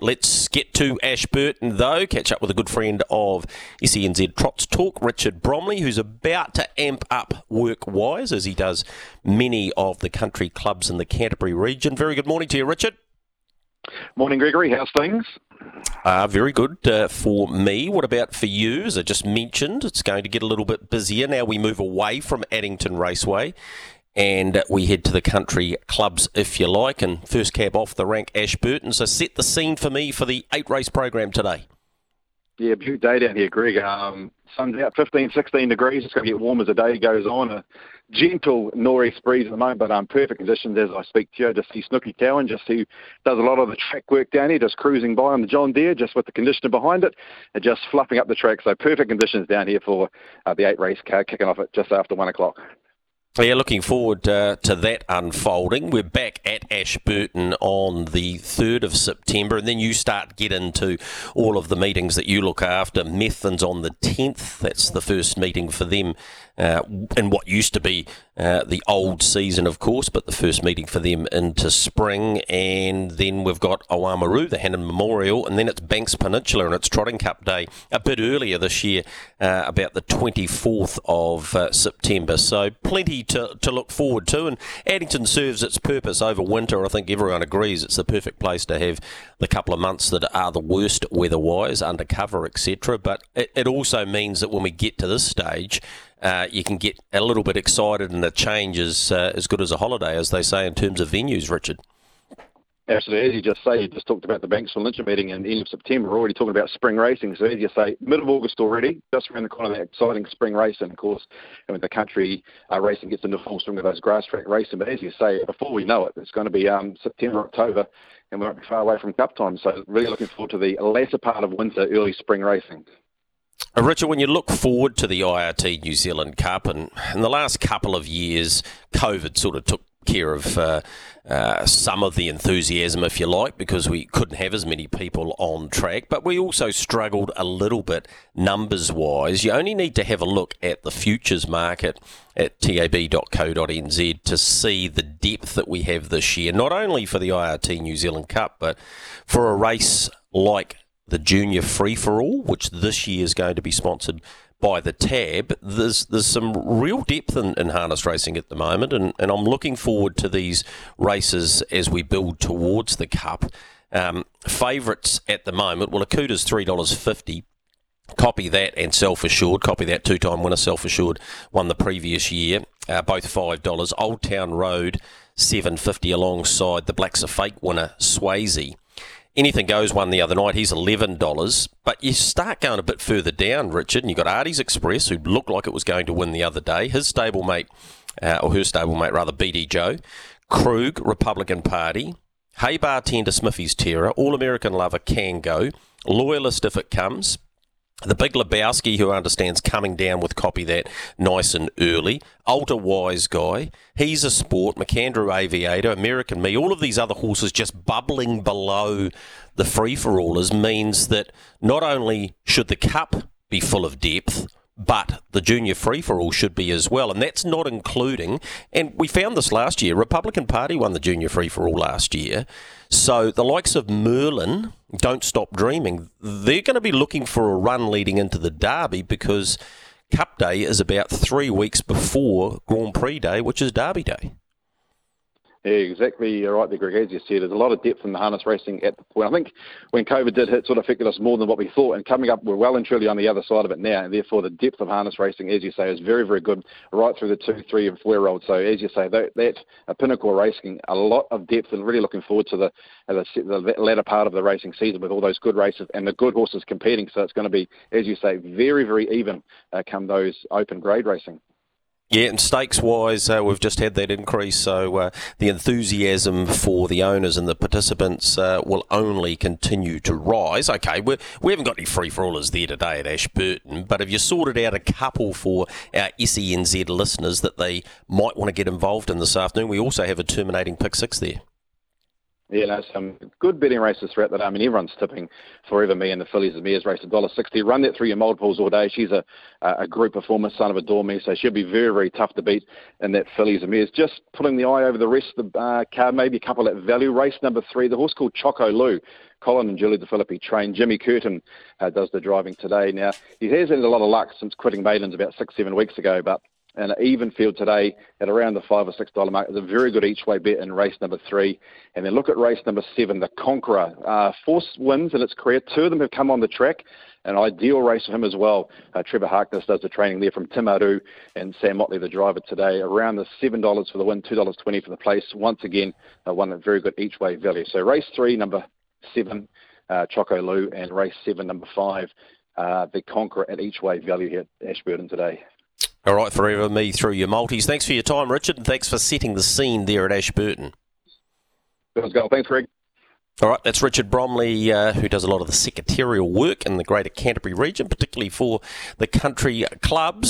Let's get to Ashburton though. Catch up with a good friend of SENZ Trots Talk, Richard Bromley, who's about to amp up work wise as he does many of the country clubs in the Canterbury region. Very good morning to you, Richard. Morning, Gregory. How's things? Uh, very good uh, for me. What about for you? As I just mentioned, it's going to get a little bit busier now. We move away from Addington Raceway and we head to the country clubs, if you like. And first cab off the rank, Ashburton. So set the scene for me for the eight race program today. Yeah, beautiful day down here, Greg. Um, sun's out 15, 16 degrees. It's going to get warm as the day goes on. A gentle northeast breeze at the moment, but um, perfect conditions as I speak to you. Just see Snooky Cowan, just who does a lot of the track work down here, just cruising by on the John Deere, just with the conditioner behind it, and just fluffing up the track. So perfect conditions down here for uh, the eight race car kicking off at just after one o'clock. Yeah, looking forward uh, to that unfolding. We're back at Ashburton on the 3rd of September, and then you start get into all of the meetings that you look after. Methven's on the 10th. That's the first meeting for them uh, in what used to be uh, the old season, of course, but the first meeting for them into spring. And then we've got Oamaru, the Hannon Memorial, and then it's Banks Peninsula and it's Trotting Cup Day a bit earlier this year, uh, about the 24th of uh, September. So plenty to, to look forward to. And Addington serves its purpose over winter. I think everyone agrees it's the perfect place to have the couple of months that are the worst weather-wise, undercover, etc. But it, it also means that when we get to this stage, uh, you can get a little bit excited and the change is uh, as good as a holiday, as they say in terms of venues, Richard. Absolutely. As you just say, you just talked about the Banks Peninsula meeting in the end of September. We're already talking about spring racing. So as you say, mid of August already, just around the corner, of that exciting spring race. And of course, when the country uh, racing gets into full swing of those grass track racing. But as you say, before we know it, it's going to be um, September, October, and we won't be far away from Cup time. So really looking forward to the latter part of winter, early spring racing. Uh, Richard, when you look forward to the IRT New Zealand Cup, and in the last couple of years, COVID sort of took care of uh, uh, some of the enthusiasm, if you like, because we couldn't have as many people on track. But we also struggled a little bit numbers wise. You only need to have a look at the futures market at tab.co.nz to see the depth that we have this year, not only for the IRT New Zealand Cup, but for a race like the Junior Free for All, which this year is going to be sponsored by the tab. There's there's some real depth in, in harness racing at the moment, and, and I'm looking forward to these races as we build towards the Cup. Um, favourites at the moment, well, Akuta's three dollars fifty. Copy that and self assured. Copy that two time winner self assured won the previous year, uh, both five dollars. Old Town Road seven fifty alongside the Blacks A Fake winner Swayze. Anything Goes one the other night. He's $11. But you start going a bit further down, Richard, and you've got Artie's Express, who looked like it was going to win the other day. His stablemate, uh, or her stablemate rather, BD Joe. Krug, Republican Party. Hey Bartender, Smithy's Terror. All American Lover can go. Loyalist if it comes. The big Lebowski, who understands coming down with copy that nice and early. Ultra Wise Guy. He's a sport. McAndrew Aviator. American Me. All of these other horses just bubbling below the free for allers means that not only should the cup be full of depth, but the junior free for all should be as well. And that's not including, and we found this last year, Republican Party won the junior free for all last year. So the likes of Merlin, Don't Stop Dreaming, they're going to be looking for a run leading into the Derby because Cup Day is about three weeks before Grand Prix Day, which is Derby Day. Yeah, exactly. You're right there, Greg. As you said, there's a lot of depth in the harness racing at the point. I think when COVID did hit, sort of affected us more than what we thought. And coming up, we're well and truly on the other side of it now. And therefore, the depth of harness racing, as you say, is very, very good right through the two, three, and four year olds. So, as you say, that, that a pinnacle racing, a lot of depth, and really looking forward to the, said, the latter part of the racing season with all those good races and the good horses competing. So, it's going to be, as you say, very, very even uh, come those open grade racing. Yeah, and stakes wise, uh, we've just had that increase, so uh, the enthusiasm for the owners and the participants uh, will only continue to rise. Okay, we're, we haven't got any free for allers there today at Ashburton, but have you sorted out a couple for our SENZ listeners that they might want to get involved in this afternoon? We also have a terminating pick six there. Yeah, no, some good betting races throughout the day. I mean, everyone's tipping Forever Me and the Fillies and Mares race $1.60. Run that through your multiples all day. She's a, a group performer, son of a dormy, so she'll be very, very tough to beat in that Fillies and Mares. Just putting the eye over the rest of the uh, card, maybe a couple at value. Race number three, the horse called Choco Lou. Colin and Julie DeFilippi train. Jimmy Curtin uh, does the driving today. Now, he has had a lot of luck since quitting Maidens about six, seven weeks ago, but an even field today at around the five or six dollar mark. It's a very good each way bet in race number three. And then look at race number seven, the Conqueror. Uh, four wins in its career. Two of them have come on the track. An ideal race for him as well. Uh, Trevor Harkness does the training there from Timaru and Sam Ottley, the driver today. Around the seven dollars for the win, two dollars twenty for the place. Once again, uh, one very good each way value. So race three, number seven, uh, Choco Lou, and race seven, number five, uh, the Conqueror at each way value here at Ashburton today. All right, forever me through your multis. Thanks for your time, Richard, and thanks for setting the scene there at Ashburton. Let's go. Thanks, Greg. All right, that's Richard Bromley, uh, who does a lot of the secretarial work in the Greater Canterbury region, particularly for the country clubs.